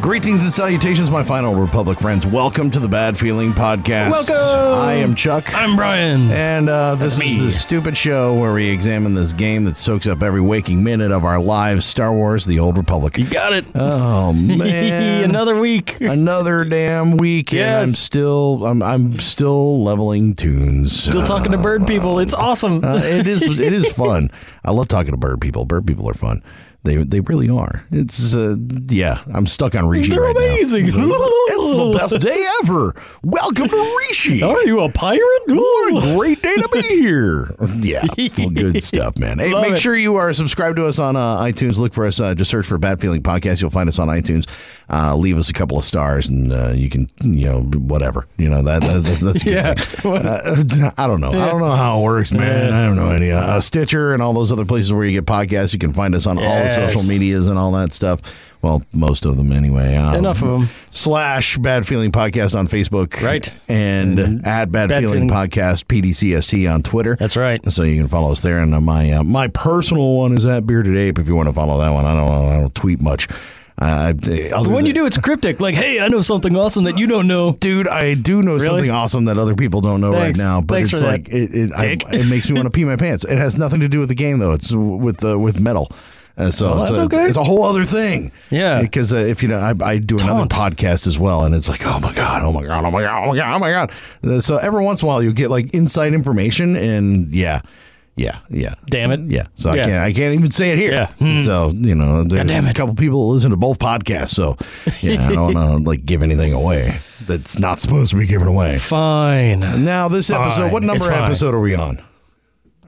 Greetings and salutations, my final Republic friends. Welcome to the Bad Feeling Podcast. Welcome. I am Chuck. I'm Brian. and uh, this That's is me. the stupid show where we examine this game that soaks up every waking minute of our lives Star Wars The Old Republic. You got it. Oh, man. Another week. Another damn week, and Yes. I'm still, I'm, I'm still leveling tunes. Still talking to bird people. It's awesome. Uh, it is it is fun. I love talking to bird people. Bird people are fun. They they really are. It's uh, yeah. I'm stuck on Rishi They're right amazing. now. It's the best day ever. Welcome to Rishi. Are you a pirate? What a great day to be here. Yeah, good stuff, man. Hey, Love make it. sure you are subscribed to us on uh, iTunes. Look for us. Uh, just search for Bad Feeling Podcast. You'll find us on iTunes. Uh, leave us a couple of stars, and uh, you can, you know, whatever. You know that, that that's, that's a good Yeah. thing. Uh, I don't know. I don't know how it works, man. I don't know any. Uh, Stitcher and all those other places where you get podcasts. You can find us on all the Yes. Social medias and all that stuff. Well, most of them anyway. Um, Enough of them. slash Bad Feeling Podcast on Facebook. Right. And at Bad, Bad Feeling, Feeling- Podcast, PDCST on Twitter. That's right. So you can follow us there. And uh, my uh, my personal one is at Bearded Ape if you want to follow that one. I don't. I don't tweet much. Uh, other When you do, it's cryptic. Like, hey, I know something awesome that you don't know. Dude, I do know something awesome that other people don't know Thanks. right now, but Thanks it's like it it, I, it makes me want to pee my pants. It has nothing to do with the game though. It's with uh, with metal. Uh, so Oh, it's, a, okay. it's a whole other thing. Yeah. Because uh, if you know, I, I do another podcast as well, and it's like, oh my god, oh my god, oh my god, oh my god, oh my god. Uh, So every once in a while, you get like inside information, and yeah, yeah, yeah. Damn it. Yeah, so I can't I can't even say it here. Yeah. Hmm. So you know, there's a couple people that listen to both podcasts, so yeah, I don't want to like give anything away that's not supposed to be given away. Fine. Now this episode, what number episode are we on?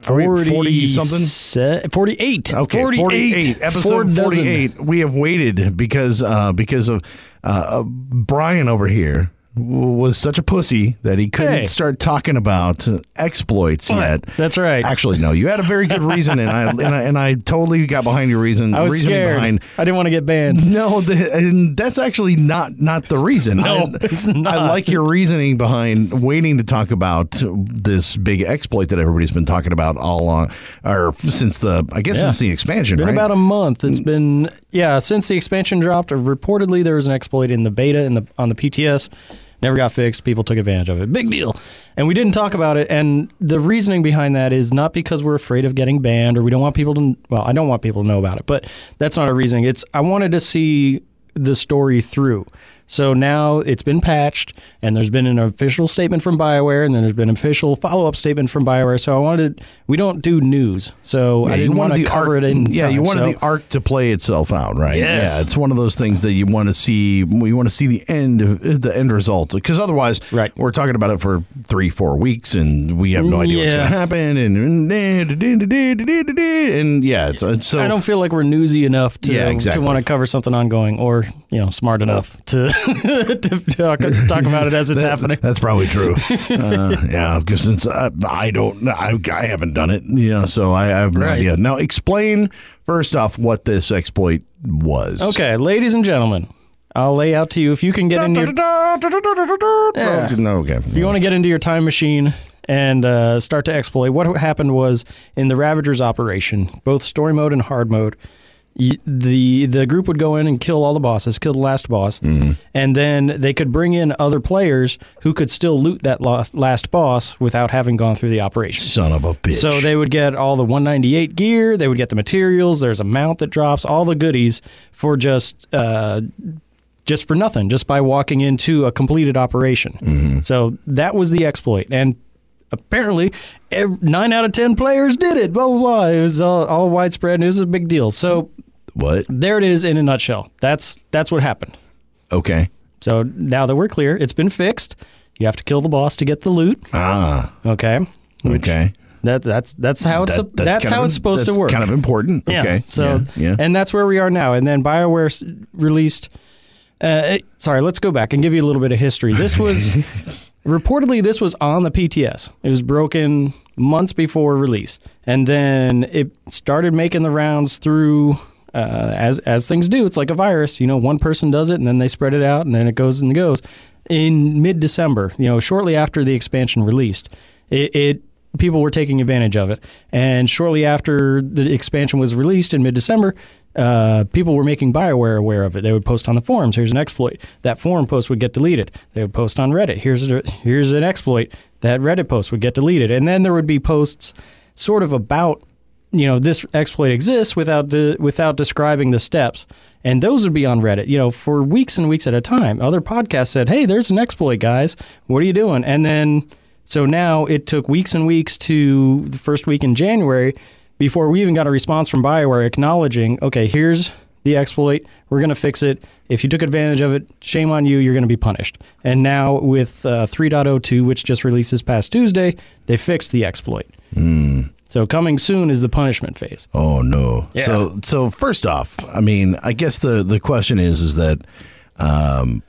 Are we at 40 something? se- 48. Okay, 48. 48. Episode dozen. 48. We have waited because uh, because of uh, uh, Brian over here was such a pussy that he couldn't Hey. start talking about exploits yet. That's right. Actually, no. You had a very good reason, and I and I, and I totally got behind your reason. I was scared. behind. I didn't want to get banned. No, the, and that's actually not not the reason. No, I, it's not. I like your reasoning behind waiting to talk about this big exploit that everybody's been talking about all along, or since the I guess Yeah. since the expansion, Been right? about a month. It's mm. been yeah since the expansion dropped. Reportedly, there was an exploit in the beta in the on the PTS. Never got fixed. People took advantage of it. Big deal. And we didn't talk about it. And the reasoning behind that is not because we're afraid of getting banned or we don't want people to. Well, I don't want people to know about it. But that's not our reasoning. It's I wanted to see the story through. So now it's been patched, and there's been an official statement from BioWare, and then there's been an official follow-up statement from BioWare. So I wanted we don't do news, so Yeah, I you didn't want to cover arc, it in. yeah, you wanted So- the arc to play itself out, right? Yes. Yeah, it's one of those things that you want to see. You want to see the end, of, the end result, because otherwise, Right. We're talking about it for three, four weeks, and we have no idea what's going to happen, and and yeah, it's uh, so. I don't feel like we're newsy enough to Yeah, exactly. to want to cover something ongoing, or you know, smart enough to to talk, talk about it as it's That- happening. That's probably true. uh, yeah, because since I, I don't, I, I haven't done it, you know, so I, I have no Right. idea. Now, explain first off what this exploit was. Okay, ladies and gentlemen, I'll lay out to you if you can get into your Yeah. No, okay. if you want to get into your time machine and uh, start to exploit. What happened was in the Ravagers operation, both story mode and hard mode. The the group would go in and kill all the bosses, kill the last boss, and then they could bring in other players who could still loot that last, last boss without having gone through the operation. Son of a bitch. So they would get all the 198 gear, they would get the materials. There's a mount that drops, all the goodies for just uh, just for nothing, just by walking into a completed operation. So that was the exploit, and apparently ev nine out of ten players did it. Blah blah blah. It was all, all widespread. And it was a big deal. So what? there it is in a nutshell. That's that's what happened. Okay. So now that we're clear, it's been fixed. You have to kill the boss to get the loot. Ah. Okay. Okay. That that's that's how it's That- that's, kind how of- it's supposed that's to work. Kind of important. Yeah. Okay. So yeah, yeah. and that's where we are now. And then BioWare released. Uh, it- sorry, let's go back and give you a little bit of history. This was reportedly this was on the PTS. It was broken months before release, and then it started making the rounds through. Uh, as as things do, it's like a virus. You know, one person does it, and then they spread it out, and then it goes and goes. In mid December, you know, shortly after the expansion released, it, it people were taking advantage of it. And shortly after the expansion was released in mid December, uh, people were making BioWare aware of it. They would post on the forums, here's an exploit. That forum post would get deleted. They would post on Reddit, here's, a, here's an exploit. That Reddit post would get deleted. And then there would be posts sort of about, you know, this exploit exists without, the, without describing the steps. And those would be on Reddit, you know, for weeks and weeks at a time. Other podcasts said, hey, there's an exploit, guys. What are you doing? And then so now it took weeks and weeks to the first week in January before we even got a response from BioWare acknowledging, okay, here's the exploit. We're going to fix it. If you took advantage of it, shame on you. You're going to be punished. And now with uh, 3.02, which just released this past Tuesday, they fixed the exploit. So coming soon is the punishment phase. Oh no. Yeah. So so first off, I mean, I guess the the question is is that um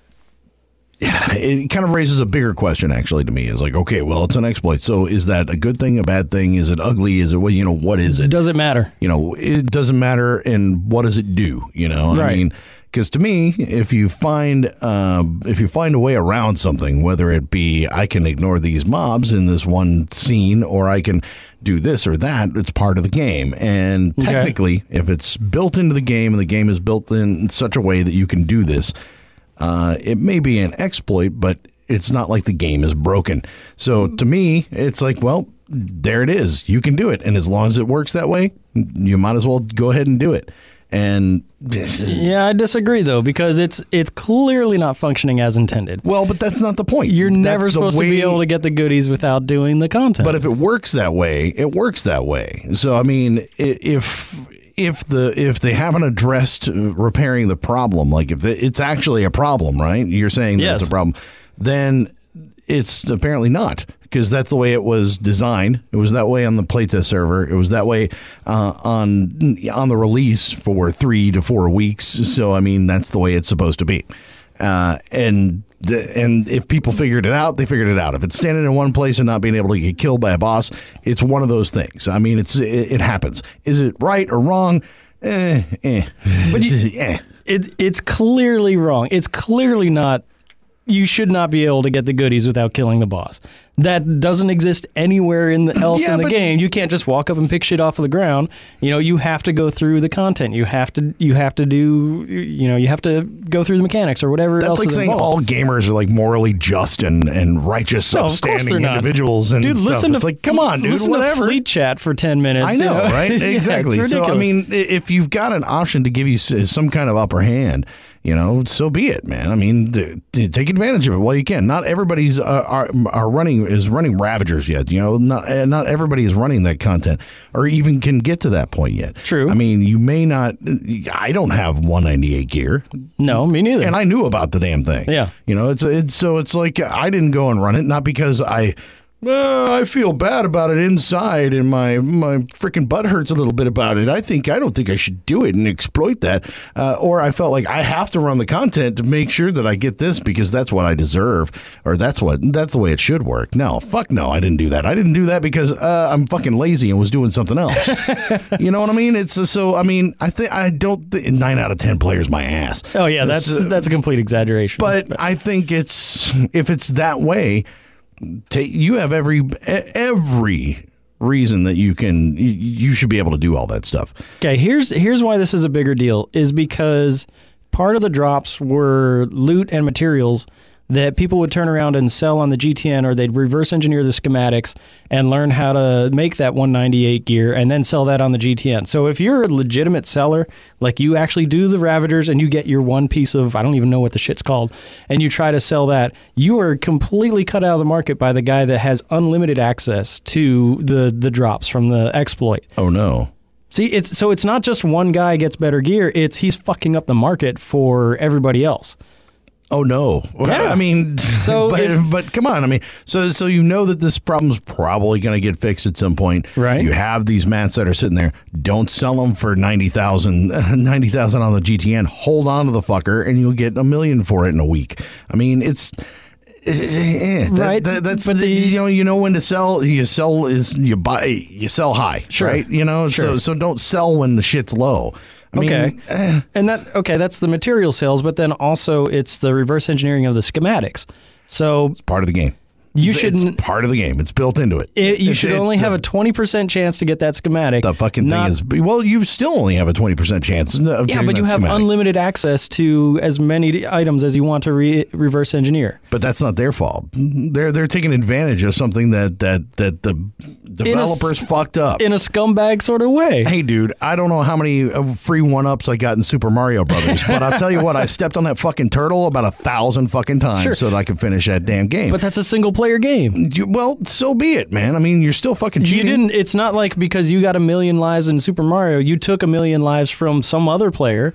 it kind of raises a bigger question actually to me. Is like okay well it's an exploit. So is that a good thing a bad thing? Is it ugly? Is it what you know what is it? It Does it matter? you know it doesn't matter and what does it do? You know i mean because to me if you find um, if you find a way around something whether it be i can ignore these mobs in this one scene or i can do this or that it's part of the game. And Okay. technically if it's built into the game and the game is built in such a way that you can do this uh, it may be an exploit, but it's not like the game is broken. So to me, it's like, well, there it is. You can do it, and as long as it works that way, you might as well go ahead and do it. And Yeah, I disagree though because it's it's clearly not functioning as intended. well, but that's not the point. You're That's never supposed to be able to get the goodies without doing the content. But if it works that way, it works that way. So I mean, if if the if they haven't addressed uh, repairing the problem, like if it's actually a problem, right? You're saying that Yes. it's a problem, then it's apparently not because that's the way it was designed. It was that way on the playtest server. It was that way uh, on on the release for three to four weeks. So I mean, that's the way it's supposed to be. Uh, and and if people figured it out, they figured it out. If it's standing in one place and not being able to get killed by a boss, it's one of those things. I mean, it's it, it happens. Is it right or wrong? Eh, eh. But you- eh. It's it's clearly wrong. It's clearly not. You should not be able to get the goodies without killing the boss. That doesn't exist anywhere in the, else Yeah, in the game. You can't just walk up and pick shit off of the ground. You know, you have to go through the content. You have to you have to do you know you have to go through the mechanics or whatever That's else like saying involved. all gamers are like morally just and, and righteous, No, upstanding individuals and dude, stuff. listen it's to like, come on, dude, listen whatever. To Fleet chat for ten minutes. I you know, right? Yeah, it's Exactly. so, I mean, if you've got an option to give you some kind of upper hand, you know, so be it, man. I mean, th- th- take advantage of it while you can. Not everybody's uh, are, are running is running Ravagers yet. You know, not uh, not everybody is running that content or even can get to that point yet. True. I mean, you may not. I don't have 198 gear no, me neither. and I knew about the damn thing. Yeah. you know, it's it's so it's like I didn't go and run it not because I. "Well, I feel bad about it inside, and my my freaking butt hurts a little bit about it. I think I don't think I should do it and exploit that, uh, or I felt like I have to run the content to make sure that I get this because that's what I deserve, or that's what that's the way it should work. No, fuck no, I didn't do that. I didn't do that because uh, I'm fucking lazy and was doing something else. you know what I mean? It's so. I mean, I think I don't. Th- nine out of ten players my ass. oh yeah, that's It's, uh, that's a complete exaggeration. but I think it's if it's that way, ta you have every every reason that you can you should be able to do all that stuff. Okay, here's here's why this is a bigger deal is because part of the drops were loot and materials that people would turn around and sell on the GTN or they'd reverse engineer the schematics and learn how to make that 198 gear and then sell that on the GTN. So if you're a legitimate seller, like you actually do the Ravagers and you get your one piece of I don't even know what the shit's called and you try to sell that, you are completely cut out of the market by the guy that has unlimited access to the the drops from the exploit. Oh no. See, it's so it's not just one guy gets better gear. It's he's fucking up the market for everybody else. Oh no! Yeah. I mean, So but, if- but come on. I mean, so so you know that this problem's probably going to get fixed at some point, Right. You have these mats that are sitting there. Don't sell them for 90,000 90,000 on the GTN. Hold on to the fucker, and you'll get a million for it in a week. I mean, it's. eh, eh, eh, eh that- Right, that- that's but the- you know you know when to sell. You sell is you buy you sell high, Sure. right? You know, so so don't sell when the shit's low. I mean, Okay. eh, And that okay, that's the material sales, but then also it's the reverse engineering of the schematics. So it's part of the game. you It's- shouldn't. It's part of the game. It's built into it. It, you It's- should it- only the- have a twenty percent chance to get that schematic. The fucking not- thing is, well, you still only have a 20% chance. Of getting yeah, but you have schematic. unlimited access to as many items as you want to re- reverse engineer. But that's not their fault. They're they're taking advantage of something that that that the developers fucked up. in a scumbag sort of way. Hey, dude, I don't know how many uh, free one ups I got in Super Mario Brothers, but I'll tell you what, I stepped on that fucking turtle about a thousand fucking times Sure. so that I could finish that damn game. But that's a single player game. You- well, so be it, man. I mean, you're still fucking You cheating. didn't. It's not like because you got a million lives in Super Mario, you took a million lives from some other player.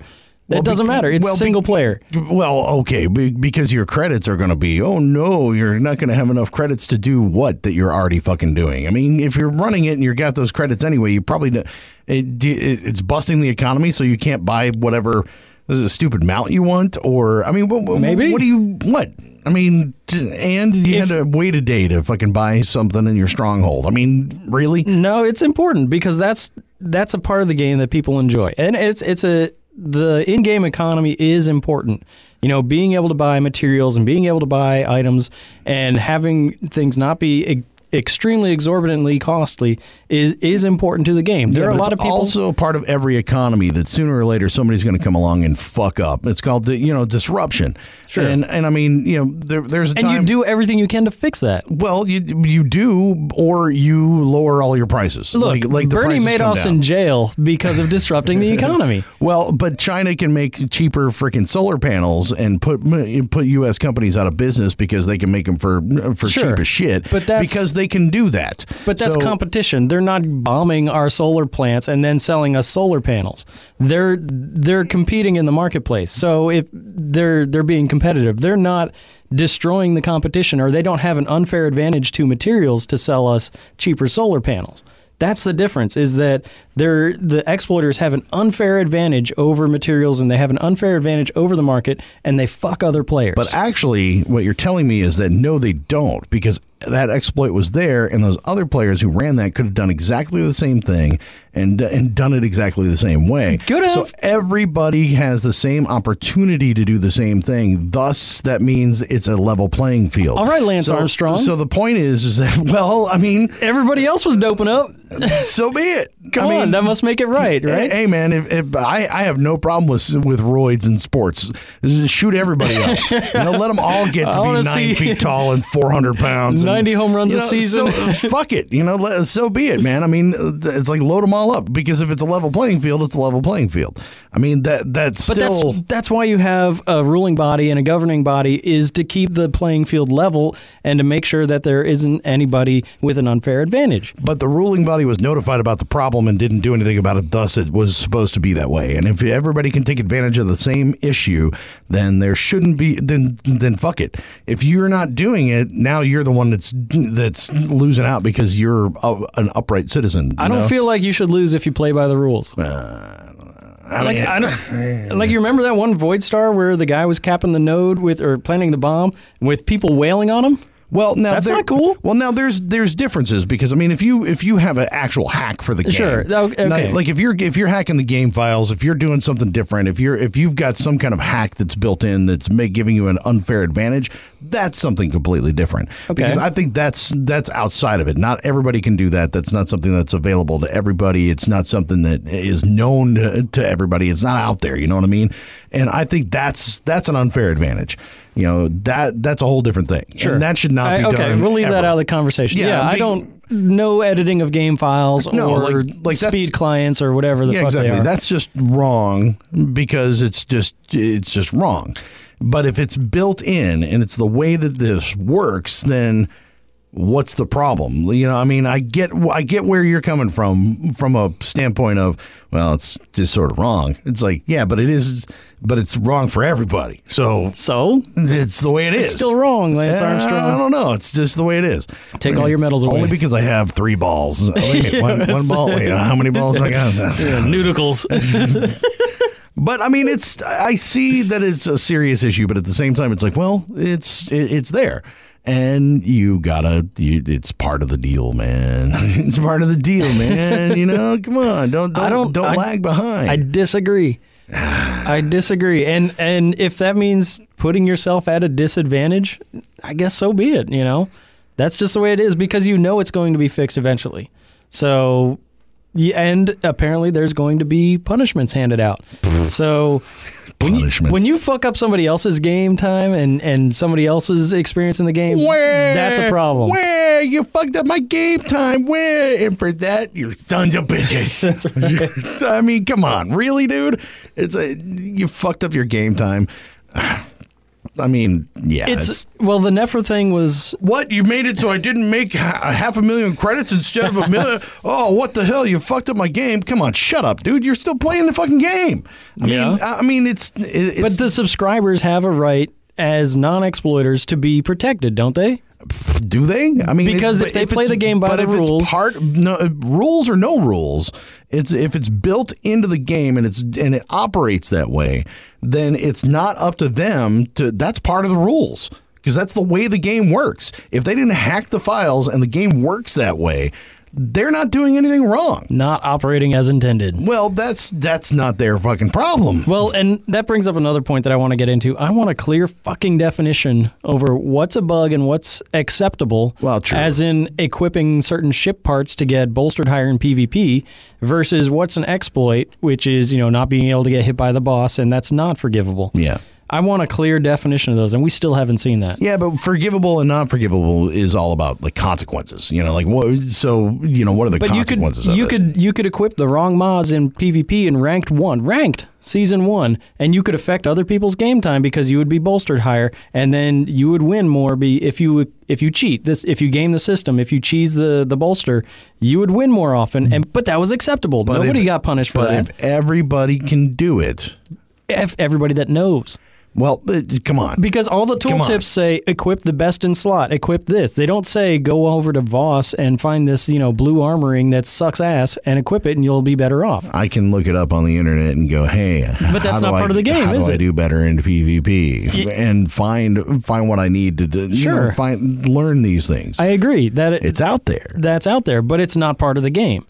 Well, it doesn't matter. It's well, be- single player. Well, okay, be- because your credits are going to be, oh no, you're not going to have enough credits to do what that you're already fucking doing. I mean, if you're running it and you got those credits anyway, you probably it, it, it's busting the economy, so you can't buy whatever this is a stupid mount you want, or I mean, what, what- Maybe. what do you what? I mean, and you If- had to wait a day to fucking buy something in your stronghold. I mean, really? No, it's important because that's that's a part of the game that people enjoy, and it's it's a the in-game economy is important. You know, being able to buy materials and being able to buy items and having things not be extremely exorbitantly costly is is important to the game. There Yeah, are a lot of people. also part of every economy that sooner or later somebody's going to come along and fuck up. It's called the you know disruption. Sure. And and I mean you know there, there's a and time. you do everything you can to fix that. well, you you do, or you lower all your prices. Look, like, like the Bernie Madoff's in jail because of disrupting the economy. Well, but China can make cheaper freaking solar panels and put put U.S. companies out of business because they can make them for for Sure. cheap as shit. But that's- because they can do that. But that's So- competition. They're not bombing our solar plants and then selling us solar panels. They're they're competing in the marketplace. So if they're they're being competitive, they're not destroying the competition or they don't have an unfair advantage to materials to sell us cheaper solar panels. That's the difference is that they're the exploiters have an unfair advantage over materials and they have an unfair advantage over the market and they fuck other players. But actually, what you're telling me is that no, they don't, because that exploit was there, and those other players who ran that could have done exactly the same thing and and done it exactly the same way. So everybody has the same opportunity to do the same thing. Thus, that means it's a level playing field. All right, Lance So- Armstrong. So the point is, is that well, I mean, everybody else was doping up. so be it. Come I mean, on, that must make it right, Hey, right? Hey man, if, if I, I have no problem with with roids in sports. Just shoot everybody up. you know, let them all get to be nine see- feet tall and four hundred pounds. and- 90 home runs you a season. So, uh, fuck it. You know, let, so be it, man. I mean, it's like load them all up because if it's a level playing field, it's a level playing field. I mean that that's But still. that's that's why you have a ruling body and a governing body is to keep the playing field level and to make sure that there isn't anybody with an unfair advantage. but the ruling body was notified about the problem and didn't do anything about it. Thus, it was supposed to be that way. And if everybody can take advantage of the same issue, then there shouldn't be. Then then fuck it. If you're not doing it, now you're the one that's that's losing out because you're a, an upright citizen. I don't know? feel like you should lose if you play by the rules. I like mean, I don't like you remember that one Void Star where the guy was capping the node with or planting the bomb with people wailing on him? Well, now That's there- not cool. Well, now there's there's differences because I mean, if you if you have an actual hack for the game, oh, Sure. Okay. Like, like if you're if you're hacking the game files, if you're doing something different, if you're if you've got some kind of hack that's built in that's make, giving you an unfair advantage, that's something completely different. Okay. Because I think that's that's outside of it. Not everybody can do that. That's not something that's available to everybody. It's not something that is known to, to everybody. It's not out there. You know what I mean? And I think that's that's an unfair advantage. You know that that's a whole different thing. Sure. And that should not I- be okay, done. we'll leave that out of the conversation. Yeah, Yeah, I don't no editing of game files No, or like- like speed clients or whatever the yeah, fuck exactly. they are. That's just wrong because it's just it's just wrong. But if it's built in and it's the way that this works, then what's the problem? You know, I mean, I get I get where you're coming from from a standpoint of well, it's just sort of wrong. It's like yeah, but it is, but it's wrong for everybody. So So it's the way it is. it's still wrong, Lance Uh, I Armstrong. don't know. It's just the way it is. Take all your medals away. Only because I have three balls. Wait, one, one ball. Wait, how many balls do I got? Noodles. But I mean, it's I see that it's a serious issue, but at the same time, it's like, well, it's it's there, and you gotta. You, it's part of the deal, man. It's part of the deal, man. You know, come on, don't don't I don't- don't I- lag behind. I disagree. I disagree. And and if that means putting yourself at a disadvantage, I guess so be it, you know. That's just the way it is because you know it's going to be fixed eventually. So yeah, and apparently there's going to be punishments handed out. so when you, when you fuck up somebody else's game time and, and somebody else's experience in the game, Where? that's a problem. Where you fucked up my game time? Where? And for that, you sons of bitches. I mean, come on, really, dude? It's a you fucked up your game time. I mean, yeah, It's well, the Nefra thing was What? You made it so I didn't make a half a million credits instead of a million? oh, what the hell? You fucked up my game. Come on, shut up, dude. You're still playing the fucking game. I Yeah. mean, I I mean, it's, it's But the subscribers have a right as non-exploiters to be protected, don't they? Do they? I mean, Because it- if they play the game by but the if rules- it's part no, uh, rules or no rules, it's if it's built into the game and it's and it operates that way, then it's not up to them to. That's part of the rules. Because that's the way the game works. If they didn't hack the files and the game works that way, they're not doing anything wrong. Not operating as intended. Well, that's that's not their fucking problem. Well, and that brings up another point that I want to get into. I want a clear fucking definition over what's a bug and what's acceptable. Well, true. As in equipping certain ship parts to get bolstered higher in PvP versus what's an exploit, which is, you know, not being able to get hit by the boss, and that's not forgivable. Yeah. I want a clear definition of those, and we still haven't seen that. Yeah, but forgivable and not forgivable is all about like consequences. You know, like what? So you know, what are the But you could consequences of you it? could you could equip the wrong mods in PvP in ranked one, ranked season one, and you could affect other people's game time because you would be bolstered higher, and then you would win more. Be if you if you cheat this if you game the system, if you cheese the the bolster, you would win more often. And but that was acceptable. But Nobody if- got punished for But that. if everybody can do it, If everybody that knows. Well, uh, come on. Because all the tooltips say equip the best in slot, equip this. They don't say go over to Voss and find this, you know, blue armoring that sucks ass and equip it and you'll be better off. I can look it up on the internet and go, "Hey, But that's not I- part of the game, How is do I do better in PvP and find find what I need to do? you know, Sure. find learn these things. I agree that it, it's out there. that's out there, but it's not part of the game.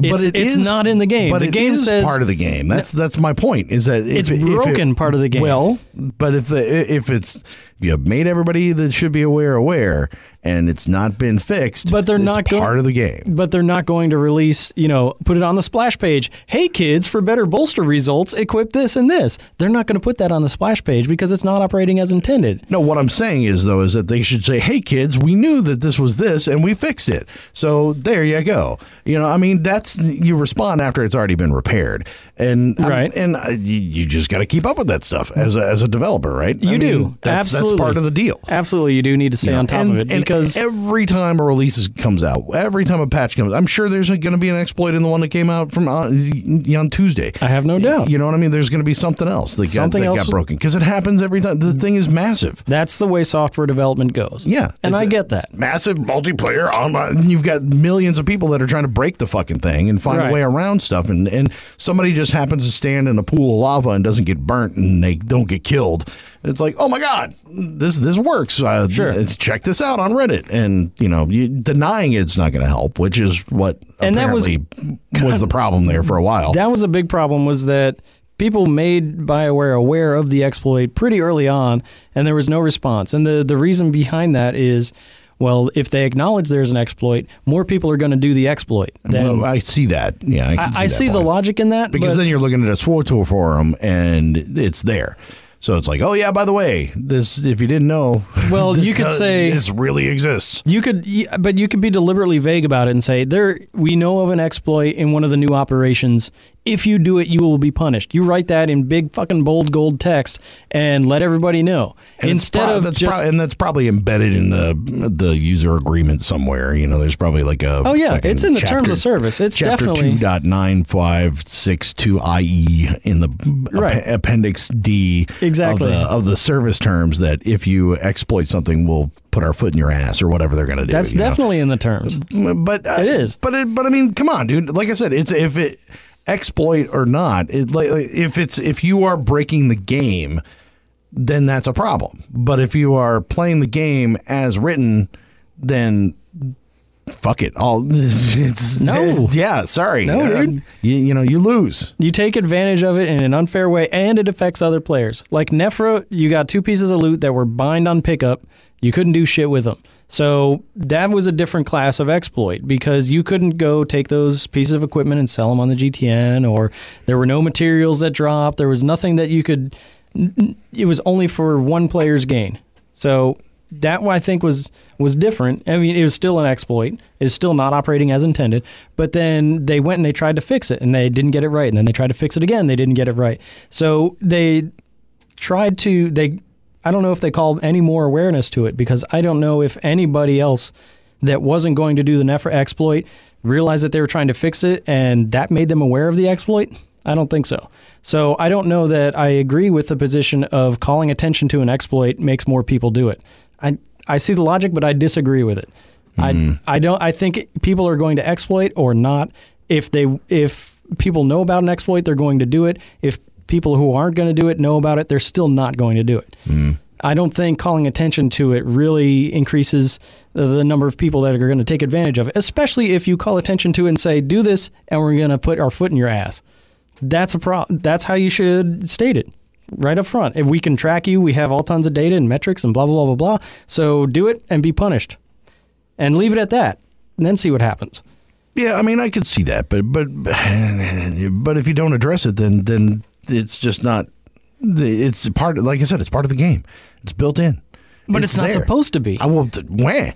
It's, but it it's is- not in the game. But the game says part of the game. That's that's my point. Is that if It's it- if broken it- part of the game. Well, but if the, if it's you have made everybody that should be aware aware, and it's not been fixed, But they're not go- part of the game. but they're not going to release, you know, put it on the splash page. Hey kids, for better bolster results, equip this and this. They're not going to put that on the splash page because it's not operating as intended. No, what I'm saying is though is that they should say, "Hey kids, we knew that this was this and we fixed it." So there you go. You know, I mean, that's you respond after it's already been repaired, and I'm- Right. and uh, you, you just got to keep up with that stuff as a, as a developer, right? You I mean, do. That's Absolutely. that's part of the deal. Absolutely, you do need to stay You know, on top and, of it and because every time a release comes out, every time a patch comes, I'm sure there's going to be an exploit in the one that came out from uh, on Tuesday. I have no doubt. You know what I mean? There's going to be something else that, Something got, that else- got broken because it happens every time. The thing is massive. that's the way software development goes. Yeah, and I get that. Massive multiplayer online. You've got millions of people that are trying to break the fucking thing and find Right. a way around stuff, and and somebody just happens to stand in a pool of lava and doesn't get burnt and they don't get killed. It's like, oh my god, this this works. Uh, Sure. check this out on Reddit, and you know, you, denying it's not going to help, which is what And that was- was, the problem there for a while. That was a big problem was that people made BioWare aware of the exploit pretty early on and there was no response. And the, the reason behind that is well, if they acknowledge there's an exploit, more people are going to do the exploit. Well, I see that. Yeah, I, can I, I that see the logic in that because then you're looking at a SWTOR forum and it's there. So it's like, oh yeah, by the way, this if you didn't know, Well, you could does- say- this really exists. You could, but you could be deliberately vague about it and say there. We know of an exploit in one of the new operations If you do it, you will be punished. You write that in big fucking bold gold text and let everybody know. And Instead pro- of that's just pro- and that's probably embedded in the the user agreement somewhere. You know, there's probably like a Oh, yeah, it's in the terms of service. It's chapter definitely- two dot nine five six two IE in the Right. app- appendix D Exactly. of the of the service terms that if you exploit something, we'll put our foot in your ass or whatever they're going to do. that's you know? definitely in the terms. but uh, It is. But it, but I mean, come on, dude. Like I said, it's if it exploit or not. It, like, if it's if you are breaking the game, then that's a problem. But if you are playing the game as written, then fuck it. All it's No. yeah. Sorry, No, Uh, dude. You, you know you lose. You take advantage of it in an unfair way, and it affects other players. Like Nefra, you got two pieces of loot that were bind on pickup. You couldn't do shit with them. So that was a different class of exploit because you couldn't go take those pieces of equipment and sell them on the GTN, or there were no materials that dropped. There was nothing that you could. It was only for one player's gain. So that I think was was different. I mean, it was still an exploit. It's still not operating as intended. But then they went and they tried to fix it, and they didn't get it right. And then they tried to fix it again. They didn't get it right. So they tried to they. I don't know if they called any more awareness to it because I don't know if anybody else that wasn't going to do the Nefra exploit realized that they were trying to fix it and that made them aware of the exploit. I don't think so. So I don't know that I agree with the position of calling attention to an exploit makes more people do it. I I see the logic, but I disagree with it. I mm-hmm. I don't. I think people are going to exploit or not. If they if people know about an exploit, they're going to do it. If people who aren't going to do it know about it, they're still not going to do it. Mm-hmm. I don't think calling attention to it really increases the, the number of people that are going to take advantage of it, especially if you call attention to it and say, "Do this, and we're going to put our foot in your ass." That's a pro. That's how you should state it right up front. If we can track you, we have all tons of data and metrics and blah blah blah blah blah. So do it and be punished, and leave it at that, and then see what happens. Yeah, I mean, I could see that, but but but if you don't address it, then then it's just not. It's part. Like I said, it's part of the game. It's built in. But it's, not there. supposed to be. I will. Wah,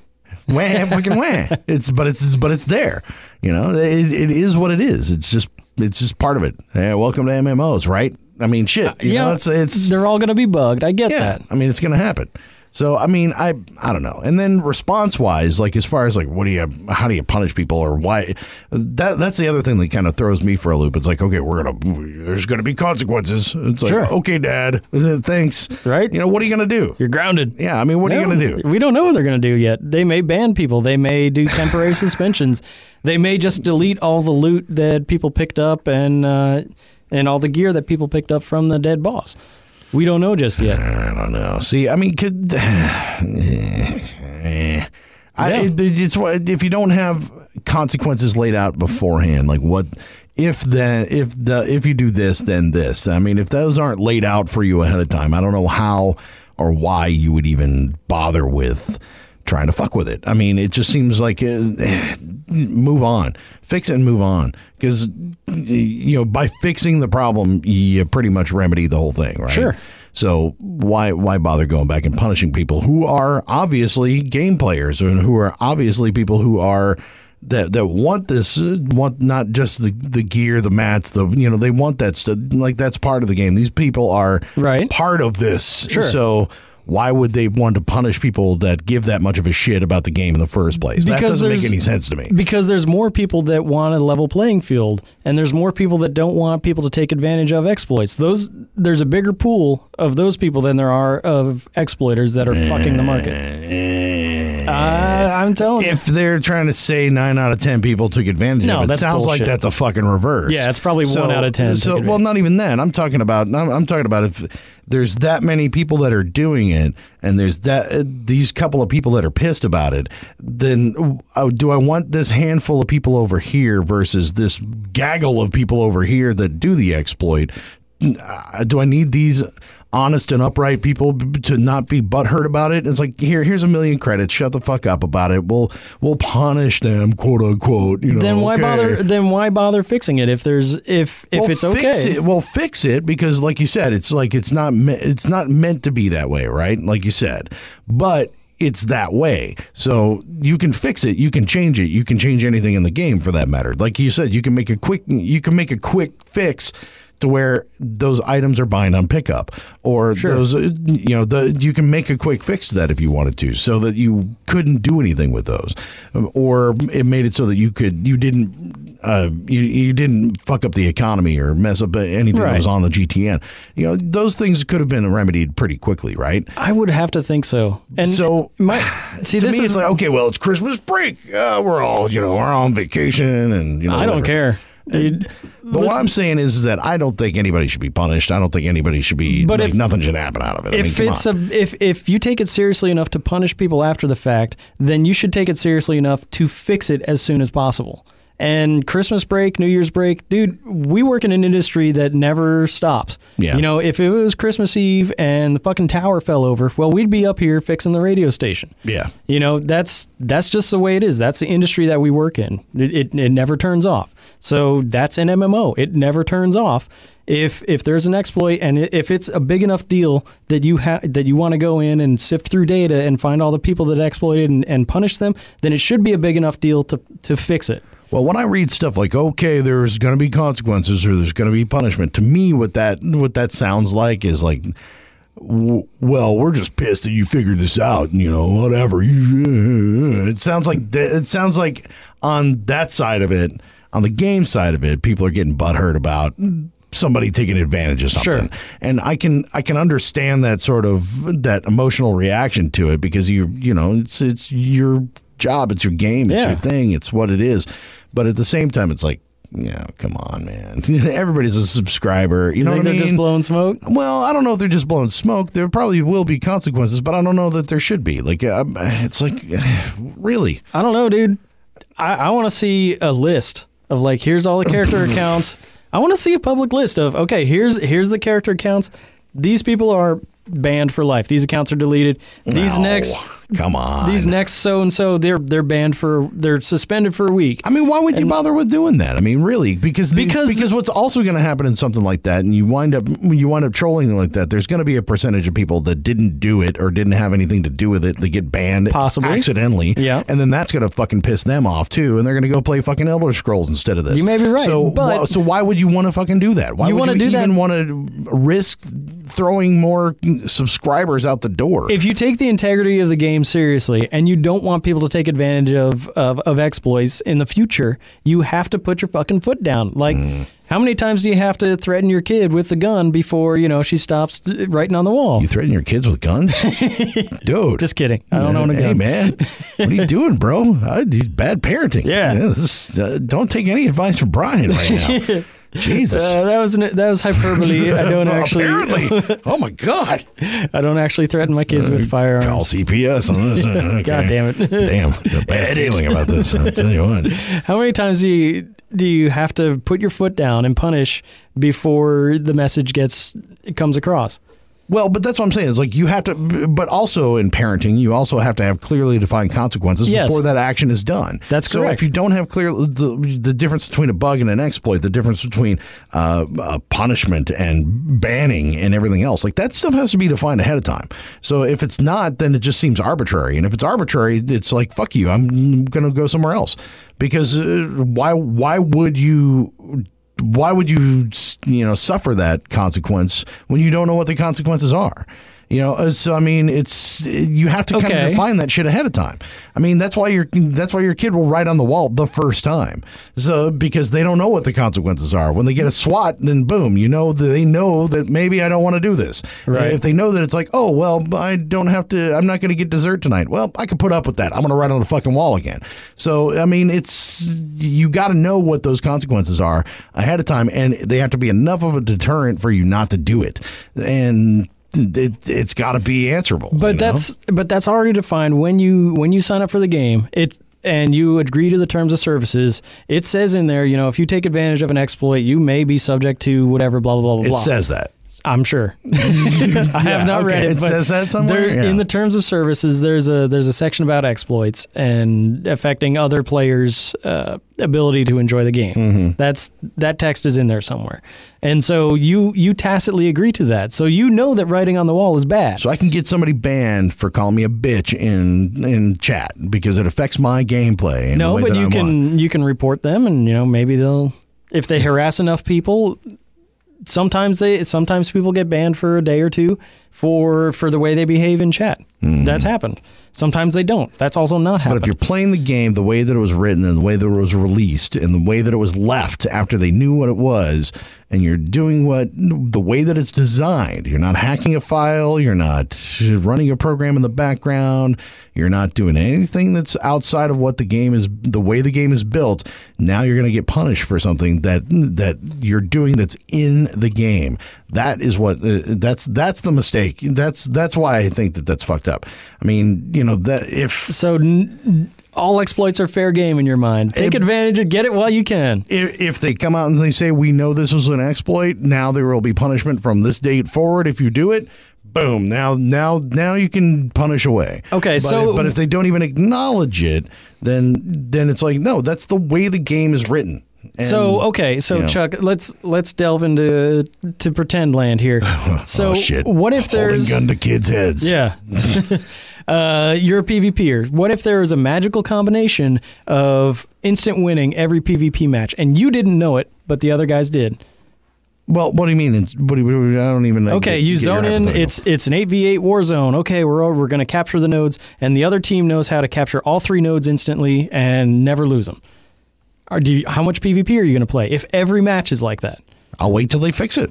wah, fucking wah. It's but it's but it's there. You know, it, it is what it is. It's just it's just part of it. Yeah, welcome to MMOs, right? I mean, shit. Uh, you know, it's it's they're all going to be bugged. I get yeah. that. I mean, it's going to happen. So I mean, I I don't know. And then response wise, like as far as like what do you how do you punish people or why that that's the other thing that kind of throws me for a loop. It's like okay, we're gonna there's gonna be consequences. It's like Sure. okay, Dad, thanks. Right. You know what are you gonna do? You're grounded. Yeah, I mean, what are you gonna do? We don't know what they're going to do yet. They may ban people. They may do temporary suspensions. They may just delete all the loot that people picked up and uh, and all the gear that people picked up from the dead boss. We don't know just yet. I don't know. See, I mean, could eh. I, Yeah. it, it's what if you don't have consequences laid out beforehand, like what if then if the if you do this then this. I mean, if those aren't laid out for you ahead of time, I don't know how or why you would even bother with trying to fuck with it. I mean, it just seems like uh, move on, fix it and move on because you know by fixing the problem, you pretty much remedy the whole thing, right? Sure. So why why bother going back and punishing people who are obviously game players and who are obviously people who are that that want this want not just the the gear the mats the you know they want that stuff like that's part of the game these people are Right. part of this Sure. so why would they want to punish people that give that much of a shit about the game in the first place that doesn't make any sense to me Because there's more people that want a level playing field, and there's more people that don't want people to take advantage of exploits. Those there's a bigger pool of those people than there are of exploiters that are fucking the market. Uh, I'm telling you. if they're trying to say nine out of ten people took advantage No, of it, sounds like that's a fucking reverse. Yeah, it's probably one out of 10 So, well, not even then. I'm talking about. I'm, I'm talking about if there's that many people that are doing it, and there's that uh, these couple of people that are pissed about it. Then, uh, do I want this handful of people over here versus this gaggle of people over here that do the exploit? Uh, do I need these honest and upright people to not be butthurt about it? It's like here, here's a million credits. Shut the fuck up about it. We'll we'll punish them, quote unquote. You know, then why okay. bother? Then why bother fixing it if there's if if Well, it's fix okay? It. Well, fix it because, like you said, it's like it's not me- it's not meant to be that way, right? Like you said, but it's that way. So you can fix it, you can change it, you can change anything in the game for that matter. Like you said, you can make a quick you can make a quick fix to where those items are buying on pickup or those uh, you know the you can make a quick fix to that if you wanted to so that you couldn't do anything with those. Or it made it so that you could you didn't uh, you, you didn't fuck up the economy or mess up anything that was on the GTN you know those things could have been remedied pretty quickly right? I would have to think so. And so my see to this me is it's like okay well it's Christmas break. Uh, we're all you know we're on vacation and you know I don't care. But what I'm saying is that I don't think anybody should be punished. I don't think anybody should be. But like, if- nothing should happen out of it. I mean, if it's on. a if if you take it seriously enough to punish people after the fact, then you should take it seriously enough to fix it as soon as possible. And Christmas break, New Year's break, dude, we work in an industry that never stops. Yeah. You know, if it was Christmas Eve and the fucking tower fell over, well, we'd be up here fixing the radio station. yeah, You know, that's that's just the way it is. That's the industry that we work in. It, it, it never turns off. So that's an MMO. It never turns off. If if there's an exploit and if it's a big enough deal that you ha- that you want to go in and sift through data and find all the people that exploited and, and punish them, then it should be a big enough deal to to fix it. Well, when I read stuff like "okay, there's going to be consequences or there's going to be punishment," to me, what that what that sounds like is like, w- well, we're just pissed that you figured this out. and, You know, whatever. It sounds like it sounds like on that side of it, on the game side of it, people are getting butthurt about somebody taking advantage of something. Sure. And I can I can understand that sort of that emotional reaction to it because you you know it's it's your job, it's your game, it's Yeah. your thing, it's what it is. But at the same time, it's like, yeah, come on, man. Everybody's a subscriber. You know think what they're mean? just blowing smoke? well, I don't know if they're just blowing smoke. There probably will be consequences, but I don't know that there should be. Like, uh, it's like, really? I don't know, dude. I, I want to see a list of like here's all the character accounts. I want to see a public list of okay, here's here's the character accounts. These people are banned for life. These accounts are deleted. These No, next come on. these next so and so they're they're banned for they're suspended for a week. I mean, why would you bother with doing that? I mean, really, because the- Because- because what's also going to happen in something like that, and you wind up when you wind up trolling like that, there's going to be a percentage of people that didn't do it or didn't have anything to do with it. They get banned Possibly. accidentally, Yeah. and then that's going to fucking piss them off too, and they're going to go play fucking Elder Scrolls instead of this. You may be right, So, but- so why would you want to fucking do that? Why You would wanna you do that- even want to risk throwing more subscribers out the door? If you take the integrity of the game seriously and you don't want people to take advantage of, of, of exploits in the future, you have to put your fucking foot down. Like, Mm. how many times do you have to threaten your kid with the gun before, you know, she stops writing on the wall? you threaten your kids with guns, dude. Just kidding. I don't own a gun. Hey man, what are you doing, bro? I, he's bad parenting. Yeah. this, uh, don't take any advice from Brian right now. Jesus. Uh, that was an, that was hyperbole. I don't actually Apparently. oh my God. I don't actually threaten my kids with firearms. Call CPS on this. Okay. God damn it. Damn. A bad feeling about this. I'll tell you what. How many times do you do you have to put your foot down and punish before the message gets comes across? Well, but that's what I'm saying. It's like you have to, but also in parenting, you also have to have clearly defined consequences Yes. before that action is done. That's so. correct. If you don't have clear the, the difference between a bug and an exploit, the difference between uh, uh, punishment and banning and everything else, like that stuff has to be defined ahead of time. So if it's not, then it just seems arbitrary. And if it's arbitrary, it's like fuck you. I'm going to go somewhere else because uh, why? Why would you? Why would you you know suffer that consequence when you don't know what the consequences are you know uh, so i mean it's you have to kind of define that shit ahead of time. I mean that's why your that's why your kid will write on the wall the first time. So because they don't know what the consequences are. When they get a swat then boom you know they know that maybe i don't want to do this. Right. if they know that it's like oh well i don't have to i'm not going to get dessert tonight. Well i can put up with that. I'm going to write on the fucking wall again. So i mean it's you got to know what those consequences are ahead of time and they have to be enough of a deterrent for you not to do it. And it, it's got to be answerable But you know? that's but that's already defined when you when you sign up for the game. It and you agree to the terms of services. It says in there, you know, if you take advantage of an exploit, you may be subject to whatever. Blah blah blah blah. it blah. says that I'm sure. I have not read okay. it. It but says that somewhere? there- Yeah. In the terms of services, there's a there's a section about exploits and affecting other players' uh, ability to enjoy the game. Mm-hmm. That's that text is in there somewhere, and so you you tacitly agree to that. So you know that writing on the wall is bad. So I can get somebody banned for calling me a bitch in in chat because it affects my gameplay. No, but you I'm can on. you can report them, and you know maybe they'll if they harass enough people. Sometimes they sometimes people get banned for a day or two for for the way they behave in chat. That's happened. Sometimes they don't. That's also not Mm-hmm. But if you're playing the game the way that it was written and the way that it was released and the way that it was left after they knew what it was, and you're doing what the way that it's designed, you're not hacking a file, you're not running a program in the background, you're not doing anything that's outside of what the game is, the way the game is built. Now you're going to get punished for something that that you're doing that's in the game. That is what uh, that's that's the mistake. That's that's why I think that that's fucked up. I mean, you know that if so n- all exploits are fair game in your mind. Take It- advantage of get it while you can. if, if they come out and they say we know this was an exploit, now there will be punishment from this date forward if you do it. Boom! Now, now, now you can punish away. Okay, but so- if, but if they don't even acknowledge it, then then it's like no, that's the way the game is written. And- so okay, so you know. Chuck, let's let's delve into to pretend land here. So oh shit! what if Holding there's gun to kids' heads? Yeah. uh, you're a PvPer. What if there was a magical combination of instant winning every PvP match and you didn't know it, but the other guys did? Well, what do you mean? It's, what do you, I don't even. Know. Okay, get- you get zone in. It's it's an eight v eight war zone. Okay, we're we're going to capture the nodes, and the other team knows how to capture all three nodes instantly and never lose them. Or do you, how much PvP are you going to play if every match is like that? I'll wait till they fix it.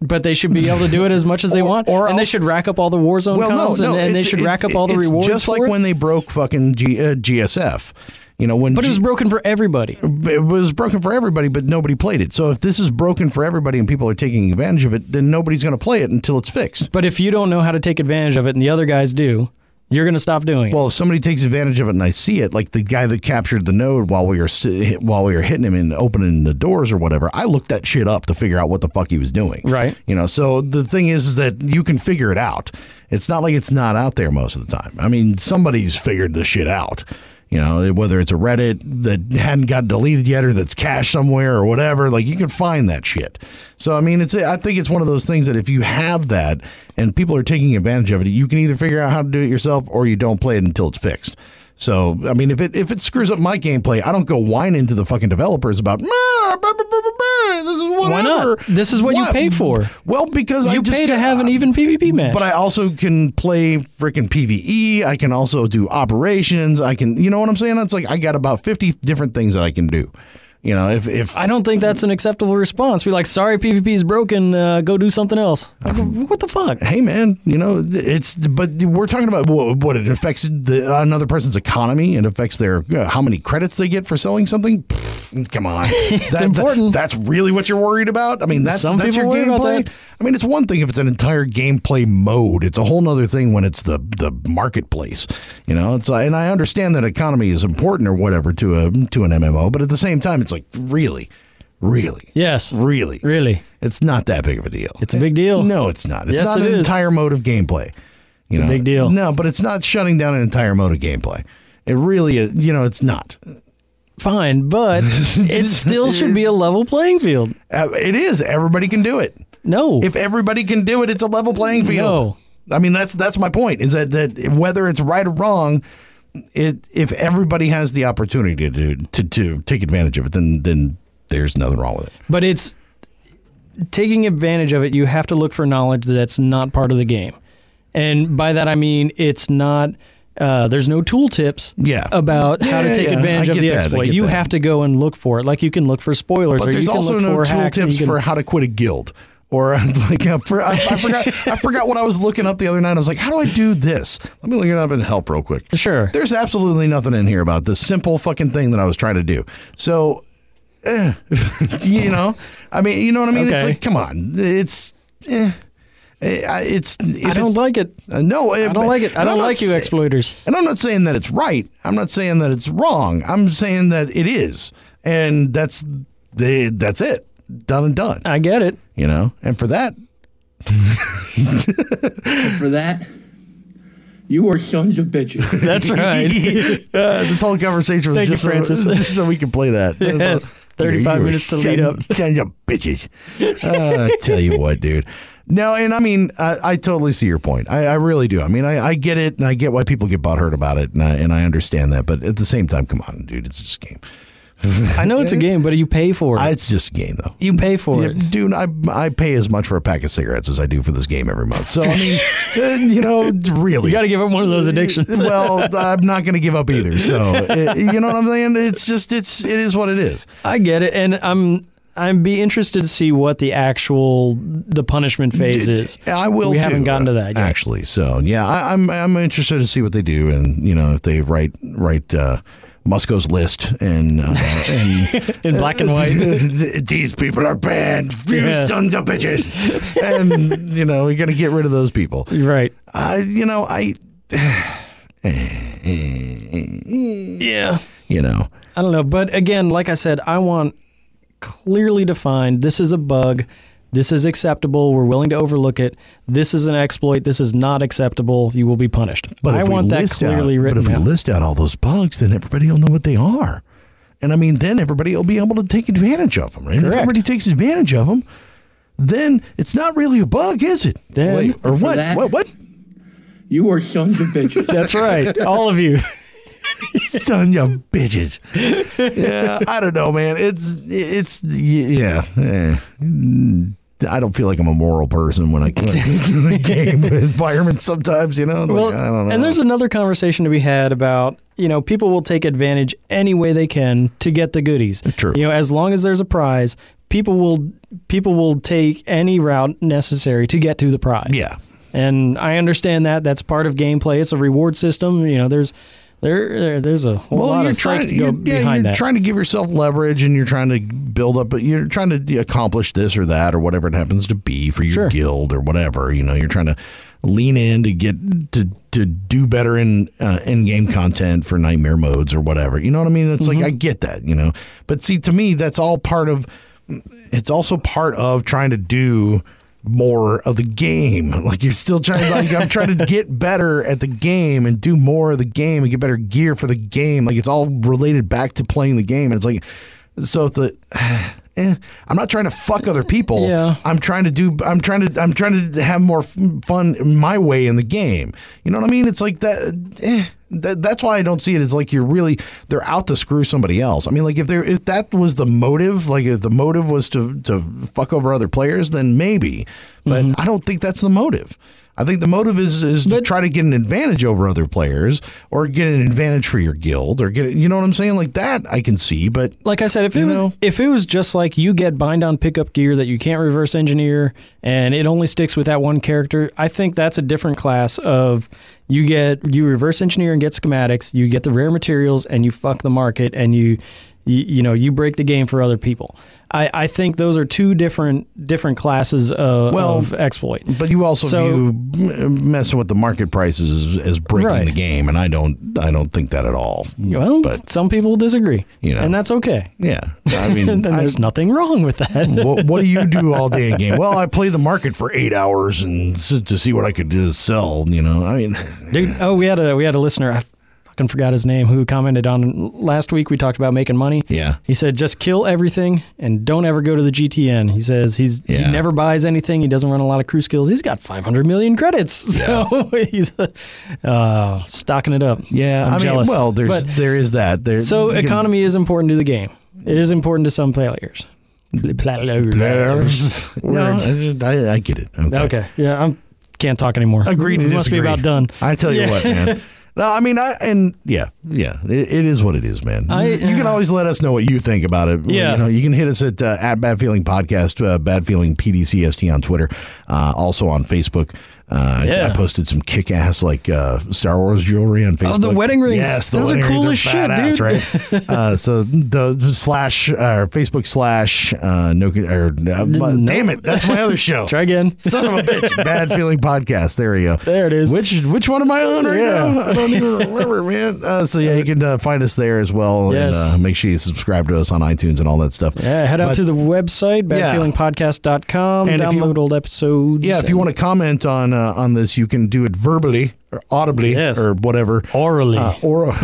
But they should be able to do it as much as they Or- want, or and they I'll- should rack up all the Warzone Well, no, comms, no, and, and they should it- rack up all the it's rewards. Just like it. when they broke fucking G, uh, GSF. You know when but it was broken for everybody. it was broken for everybody, but nobody played it. So if this is broken for everybody and people are taking advantage of it, then nobody's going to play it until it's fixed. But if you don't know how to take advantage of it, and the other guys do, you're going to stop doing it. Well, if somebody takes advantage of it and I see it, like the guy that captured the node while we were st- while we were hitting him and opening the doors or whatever, I looked that shit up to figure out what the fuck he was doing. Right. You know. So the thing is, is that you can figure it out. It's not like it's not out there most of the time. I mean, somebody's figured the shit out. You know, whether it's a Reddit that hadn't got deleted yet or that's cached somewhere or whatever, like you can find that shit. So I mean, it's I think it's one of those things that if you have that and people are taking advantage of it, you can either figure out how to do it yourself or you don't play it until it's fixed. So I mean, if it if it screws up my gameplay, I don't go whining to the fucking developers about bah, bah, bah, bah, bah, this is whatever. Why not? This is what you pay for. Well, because I you just pay to have an even PvP match. but I also can play freaking PVE. I can also do operations. I can, you know what I'm saying? It's like I got about 50 different things that I can do. You know, if if I don't think that's an acceptable response. Be like, sorry, PvP is broken. Uh, go do something else. Like, what the fuck? hey man, you know, it's but we're talking about what, what it affects the, another person's economy. It affects their uh, how many credits they get for selling something. Pfft, come on, it's important. that's really what you're worried about. I mean, that's Some that's your gameplay. I mean, it's one thing if it's an entire gameplay mode. It's a whole other thing when it's the the marketplace. You know, it's and I understand that economy is important or whatever to a to an MMO, but at the same time, it's like really, really, Yes. really, Really? it's not that big of a deal. It's a big deal. No, it's not. It's Yes, not it an is. entire mode of gameplay. You It's know? big deal. No, but it's not shutting down an entire mode of gameplay. It really is. You know, it's not. Fine, but it still should be a level playing field. Uh, it is. Everybody can do it. No. If everybody can do it, it's a level playing field. No. I mean, that's that's my point. Is that that whether it's right or wrong, it if everybody has the opportunity to to to take advantage of it, then then there's nothing wrong with it. But it's taking advantage of it. You have to look for knowledge that's not part of the game, and by that I mean it's not. Uh, there's no tooltips Yeah. about how to take yeah, advantage of the that, exploit. You that. have to go and look for it. Like you can look for spoilers, But or there's you can also look no for hacks. and tips you can, for how to quit a guild. Or like uh, for, I, I forgot I forgot what I was looking up the other night. I was like, how do I do this? Let me look it up and help real quick. Sure. There's absolutely nothing in here about this simple fucking thing that I was trying to do. So, eh, you know, I mean, you know what I mean? It's Okay. like, come on, it's. Eh. Eh, It's. I don't it's- like it. uh, no, I don't like it. I don't like you, exploiters. And I'm not saying that it's right. I'm not saying that it's wrong. I'm saying that it is, and that's the that's it. Done and done. I get it. You know, and for that, For that, you are sons of bitches. That's right. Uh, this whole conversation was Thank you, just, so, just so we can play that. Yes, 35 You minutes to son- lead up. Sons of bitches. Uh, I tell you what, dude. No, and I mean, I, I totally see your point. I, I really do. I mean, I, I get it, and I get why people get butthurt about it, and I, and I understand that. But at the same time, come on, dude, it's just a game. I know it's a game, but you pay for it. I, it's just a game, though. you pay for Yeah, it. dude, I I pay as much for a pack of cigarettes as I do for this game every month. So I mean, uh, you know, really, You got to give up one of those addictions. well, I'm not going to give up either. So it, you know what I'm saying? It's just it's it is what it is. I get it, and I'm I'm be interested to see what the actual the punishment phase is. I will. We too, haven't gotten to uh, that yet. actually. So yeah, I, I'm I'm interested to see what they do, and you know if they write write uh, Musco's list and uh, and in black and white. these people are banned, you Yeah. sons of bitches, and you know we're gonna get rid of those people. Right. I you know I Yeah. you know I don't know, but again, like I said, I want clearly defined. This is a bug. This is acceptable. We're willing to overlook it. This is an exploit. This is not acceptable. You will be punished. But I if want that list clearly out, written But if out. we list out all those bugs, then everybody will know what they are. And I mean, then everybody will be able to take advantage of them. And if everybody takes advantage of them, then it's not really a bug, is it? Then- Wait, or what? that- What? What? You are sons of bitches. That's right. All of you. Son of bitches. yeah, I don't know, man. It's it's yeah. eh. I don't feel like I'm a moral person when I when I get into the game environment sometimes, you know. Like, Well, I don't know. and there's another conversation to be had about you know people will take advantage any way they can to get the goodies. True. You know, as long as there's a prize, people will people will take any route necessary to get to the prize. yeah. And I understand that that's part of gameplay. It's a reward system. You know, there's there, there there's a whole lot of psych to go you're, yeah, behind you're that. trying to give yourself leverage and you're trying to build up, but you're trying to accomplish this or that or whatever it happens to be for your Sure. guild or whatever. You know, you're trying to lean in to get to to do better in uh, in game content for nightmare modes or whatever. You know what I mean? It's Mm-hmm. like I get that. You know, but see, to me, that's all part of. It's also part of trying to do more of the game. Like you're still trying like I'm trying to get better at the game and do more of the game and get better gear for the game. Like it's all related back to playing the game. And it's like so if the eh, I'm not trying to fuck other people. Yeah. I'm trying to do I'm trying to I'm trying to have more fun my way in the game. You know what I mean? It's like that eh, that, that's why I don't see it as like you're really they're out to screw somebody else. I mean, like if there if that was the motive, like if the motive was to to fuck over other players, then maybe. But Mm-hmm. I don't think that's the motive. I think the motive is is to try to get an advantage over other players or get an advantage for your guild or get you know what I'm saying? Like that I can see, but like I said, if it You was if it was just like you get bind on pickup gear that you can't reverse engineer and it only sticks with that one character, I think that's a different class of you get you reverse engineer and get schematics, you get the rare materials and you fuck the market and you you, you know you break the game for other people. I, I think those are two different different classes of, Well, of exploit. But you also So- view messing with the market prices as, as breaking Right. the game, and I don't I don't think that at all. Well, but some people disagree, You know. and that's okay. yeah, I mean, then I- there's nothing wrong with that. what, what do you do all day in game? Well, I play the market for eight hours and to see what I could do to sell. You know, I mean, Dude, oh, we had a we had a listener. I fucking forgot his name. Who commented on last week? We talked about making money. yeah, He said, just kill everything and don't ever go to the GTN. He says he's Yeah. he never buys anything. He doesn't run a lot of crew skills. He's got 500 million credits, so he's uh, stocking it up. yeah. I'm I mean, jealous. well, there's But- there is that. There, so can- economy is important to the game. It is important to some players. Players. No, I, I get it. Okay. Okay, yeah, I'm can't talk anymore. Agreed to We Must be about done. I tell you Yeah. what, man. No, I mean, I and yeah, yeah, it, it is what it is, man. I- you can always let us know what you think about it. Yeah. you, know, you can hit us at uh, at Bad Feeling Podcast, uh, Bad Feeling PDCST on Twitter, uh, also on Facebook. Uh, Yeah. I posted some kick-ass like uh, Star Wars jewelry on Facebook. Oh, the wedding rings. Yes, Those are cool as shit, dude. right? uh, so the slash uh, Facebook slash uh, no or uh, damn it, that's my other show. Try again. Son of a bitch, bad feeling podcast. There we go. There it is. Which which one am I on right Yeah. now? I don't even remember, man. Uh, so yeah, you can uh, find us there as well, Yes. and uh, make sure you subscribe to us on iTunes and all that stuff. Yeah, head out But- to the website, badfeelingpodcast.com, And if you- download old episodes. Yeah, if you want to comment on uh, on this, you can do it verbally or audibly Yes. or whatever. orally. Uh, or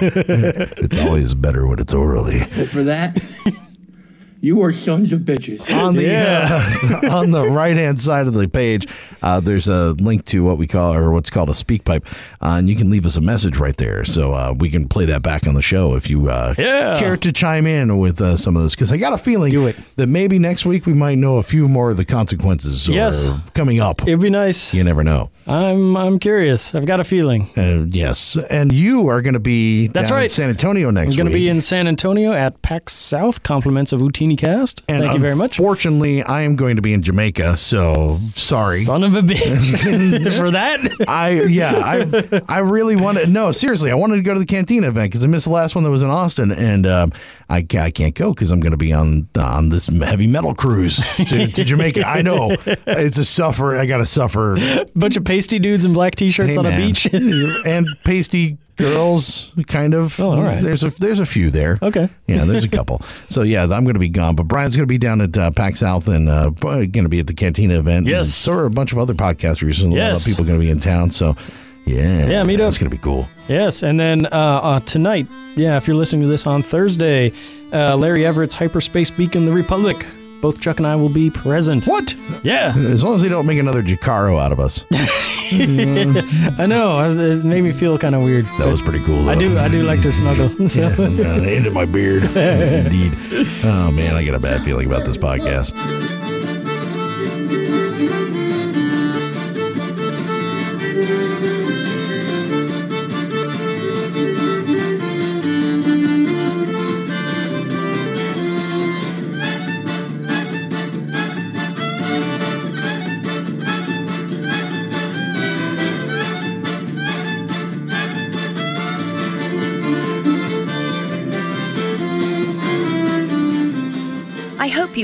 it's always better when it's orally. For that, you are sons of bitches. on the uh, on the right hand side of the page, uh, there's a link to what we call or what's called a SpeakPipe, uh, and you can leave us a message right there, so uh, we can play that back on the show if you uh, Yeah. care to chime in with uh, some of this. Because I got a feeling Do it. that maybe next week we might know a few more of the consequences. Yes. or coming up. It'd be nice. You never know. I'm I'm curious. I've got a feeling. Uh, yes, and you are going to be That's down in right. San Antonio next I'm going to week. be in San Antonio at PAX South. Compliments of Utini Cast. and Thank you very much. Fortunately, I am going to be in Jamaica, so sorry. Son of a bitch. For that? I yeah, I I really wanted no seriously. I wanted to go to the Cantina event because I missed the last one that was in Austin, and um, I I can't go because I'm going to be on on this heavy metal cruise to, to Jamaica. I know it's a suffer. I got to suffer. Bunch of pasty dudes in black t-shirts Hey, on a beach. and pasty girls, kind of. Oh, all right. There's a there's a few there. Okay. Yeah, there's a couple. so yeah, I'm going to be gone, but Brian's going to be down at uh, PAX South and uh, going to be at the Cantina event. Yes. And so are a bunch of other podcasters and a lot of people going to be in town. So yeah, Yeah, meet up. It's going to be cool. Yes, and then uh, uh, tonight, yeah, if you're listening to this on Thursday, uh, Larry Everett's Hyperspace Beacon, the Republic. Both Chuck and I will be present. What? Yeah, As long as they don't make another Jacaro out of us. I know. It made me feel kind of weird. That was pretty cool. Though. I do. I do like to snuggle. So. Yeah, the end of my beard. Indeed. Oh man, I got a bad feeling about this podcast.